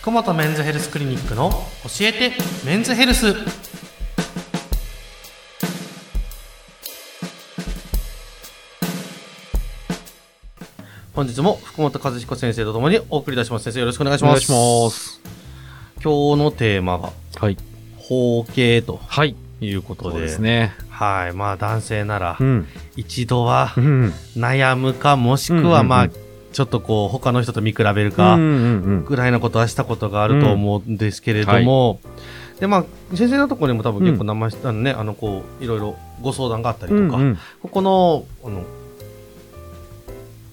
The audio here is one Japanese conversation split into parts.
福本メンズヘルスクリニックの教えてメンズヘルス本日も福本和彦先生とともにお送りいたします先生よろしくお願いしますお願いします。今日のテーマがはい。包茎とはい。いうことでですね。はいまあ男性ならうん。一度はうん。悩むかもしくはうんうんうんまあちょっとこう他の人と見比べるうんかうんうん。ぐらいのことはしたことがあると思うんですけれども、でまあ先生のところにも多分結構生し、あのねあのこういろいろご相談があったりとか、うんうんここのあの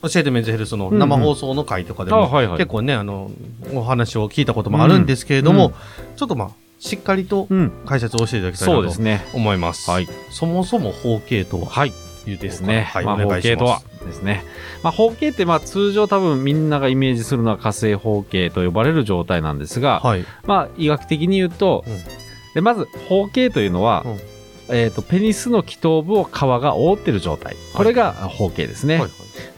教えてメンズヘルスの生放送の回とかでも、あはいはい結構ねあのお話を聞いたこともあるんですけれども、うんちょっとまあしっかりとうん。解説をしていただきたいなとそうですね。思います。はい。そもそも包茎とは？はい。ですね。はいまあ、お願いします包茎とはですね。まあ、包茎って、まあ、通常多分みんながイメージするのは火星包茎と呼ばれる状態なんですが、はい。まあ、医学的に言うと、うんでまず、包茎というのは、うんえっ、と、ペニスの気頭部を皮が覆ってる状態。これが包茎ですね。はい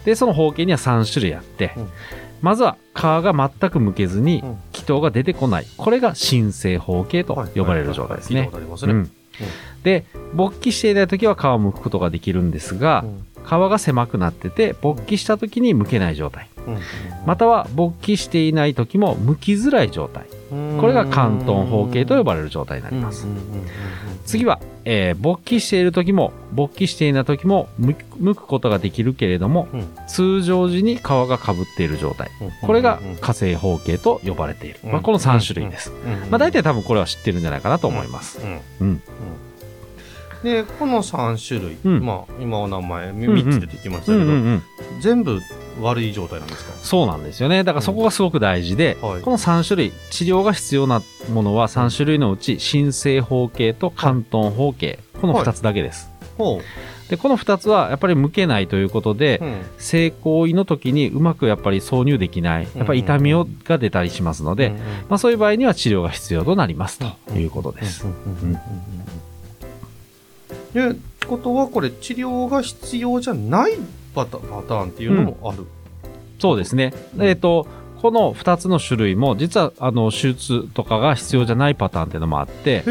で、その包茎には3種類あって、うんまずは皮が全く剥けずにうん気頭が出てこない。これが新生包茎とはい呼ばれる状態ですね聞いたこ。とありますね。うんで、勃起していない時は皮を剥くことができるんですが、皮が狭くなってて、勃起した時に剥けない状態。うんまたは勃起していない時も剥きづらい状態。うんこれが関東包茎と呼ばれる状態になります。次は、えー勃起している時も、勃起していない時も剥くことができるけれども、うん通常時に皮が被っている状態。これが火星包茎と呼ばれている。まあ、この3種類です。まあ、大体多分これは知ってるんじゃないかなと思います。うんうんでこの3種類、うん。まあ今お名前んうん3つ出てきましたけど、うんうんうん。全部悪い状態なんですか？そうなんですよね。だからそこがすごく大事で、はい。この3種類、治療が必要なものは3種類のうち、新生包茎と関東包茎、この2つだけです。ほで、この2つはやっぱり向けないということでう、、うん。性行為の時にうまくやっぱり挿入できない、やっぱり痛みをが出たりしますので、うんうん。まあそういう場合には治療が必要となりますということです。うんうんうんうんでことはこれ治療が必要じゃないパターンっていうのもある、そうですね。えっ、と、この2つの種類も、実は、あの、手術とかが必要じゃないパターンっていうのもあって、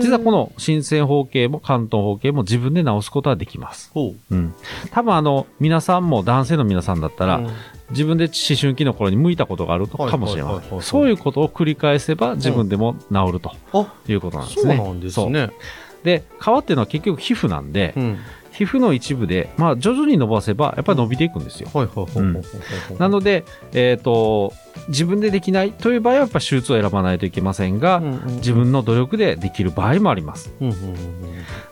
実はこの新生包茎も関東包茎も自分で治すことはできます。ほううん。多分あの、皆さんも男性の皆さんだったら、うん自分で思春期の頃に向いたことがあるかもしれません。そういうことを繰り返せば自分でも治るとあいうことなんでそうすね。なんですそうねで、皮っていうのは結局皮膚なんで、うん。皮膚の一部で、まあ徐々に伸ばせばやっぱり伸びていくんですよ。なので、えっ、と、自分でできないという場合はやっぱり手術を選ばないといけませんが、うんうんうん。自分の努力でできる場合もあります。うんうん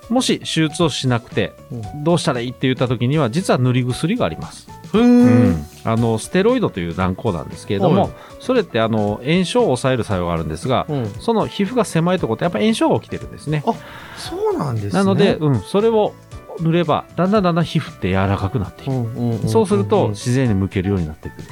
もし手術をしなくてうん。どうしたらいいって言った時には実は塗り薬があります、うん。うん。あのステロイドという軟膏なんですけれども、はい。それってあの炎症を抑える作用があるんですが、うん。その皮膚が狭いところってやっぱり炎症が起きてるんですね。あそうなんですね。なので、うん、それを塗ればだんだんだんだん皮膚って柔らかくなっていく、そうすると自然に向けるようになってくる。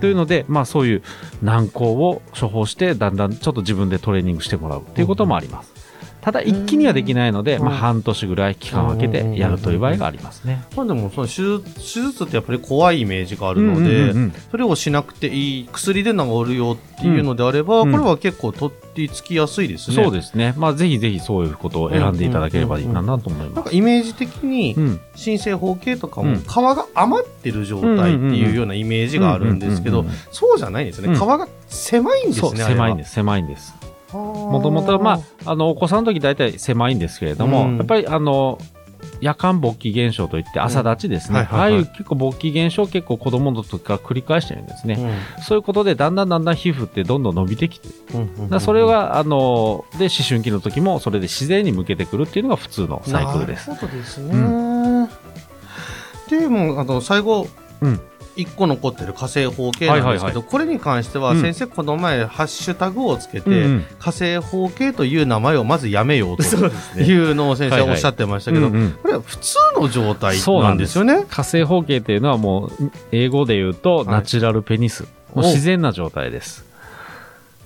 というので、まあそういう軟膏を処方して、だんだんちょっと自分でトレーニングしてもらうということもあります。ただ一気にはできないので、うんまあ半年ぐらい期間を空けてやるという場合がありますね。まあでもその手術手術ってやっぱり怖いイメージがあるので、うんうんうんそれをしなくていい薬で治るよっていうのであれば、うんこれは結構取り付きやすいですね。そうですね。まあぜひぜひそういうことを選んでいただければいいかなと思いなんます。かイメージ的にうん。新生包茎とかうんも皮が余ってる状態っていうようなイメージがあるんですけどそうじゃないんですね、うん皮が狭いんですそう、ね狭いんですす。狭いんです。ももともとはまあ、あの、お子さんの時大体狭いんですけれども、うんやっぱりあの、夜間勃起現象といって朝立ちですね。うんはいはいはいああいう結構勃起現象を結構子供の時から繰り返してるんですね。そういうことでだんだんだんだん皮膚ってどんどん伸びてきて、だからそれが、あの、で、思春期の時もそれで自然に向けてくるっていうのが普通のサイクルです。なるほどですね。でもあの最後、うん一個残ってる火星包茎なんですけど、これに関してはうん先生この前ハッシュタグをつけて、火星包茎という名前をまずやめようと。いうのを先生おっしゃってましたけど、これは普通の状態なんですよね。火星包茎っていうのはもう、英語で言うと、いナチュラルペニス。自然な状態です。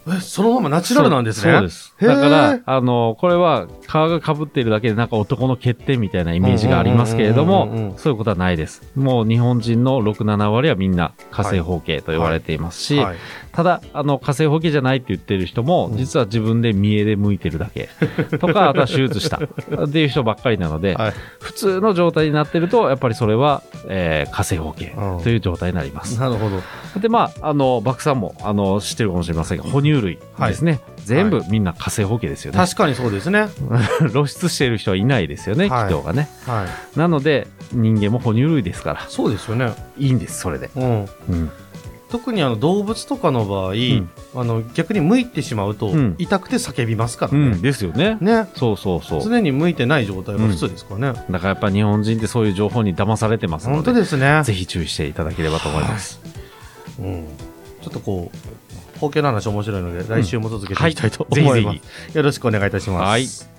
え、そのままナチュラルなんですね。そうです。だから、あの、これは皮がかぶっているだけでなんか男の欠点みたいなイメージがありますけれども、そういうことはないです。もう日本人の6、7割はみんな火星方形と言われていますし、はいはい、ただ、あの、火星方形じゃないって言ってる人も、実は自分で見栄で向いてるだけ とか、あとは手術したっていう人ばっかりなので、はい、普通の状態になってると、やっぱりそれは、えー、火星方形という状態になります。なるほど。で、まあ、あの、バクさんも、あの、知ってるかもしれませんが、哺乳類ですね。はい、全部みんな火星保形ですよね。確かにそうですね。露出している人はいないですよね、はい、がね。はい、なので、人間も哺乳類ですから。そうですよね。いいんです、それで。うん。うん。特にあの動物とかの場合、うん、あの逆に向いてしまうと、痛くて叫びますからね、うん、ですよね。ね。そうそうそう。常に向いてない状態が普通ですからね、だからやっぱ日本人ってそういう情報に騙されてますので本当ですね。ぜひ注意していただければと思います、はい、うん。ちょっとこう、包茎の話面白いので、来週も続けていきたいと思います。うんはい、ぜひぜひよろしくお願いいたします。はい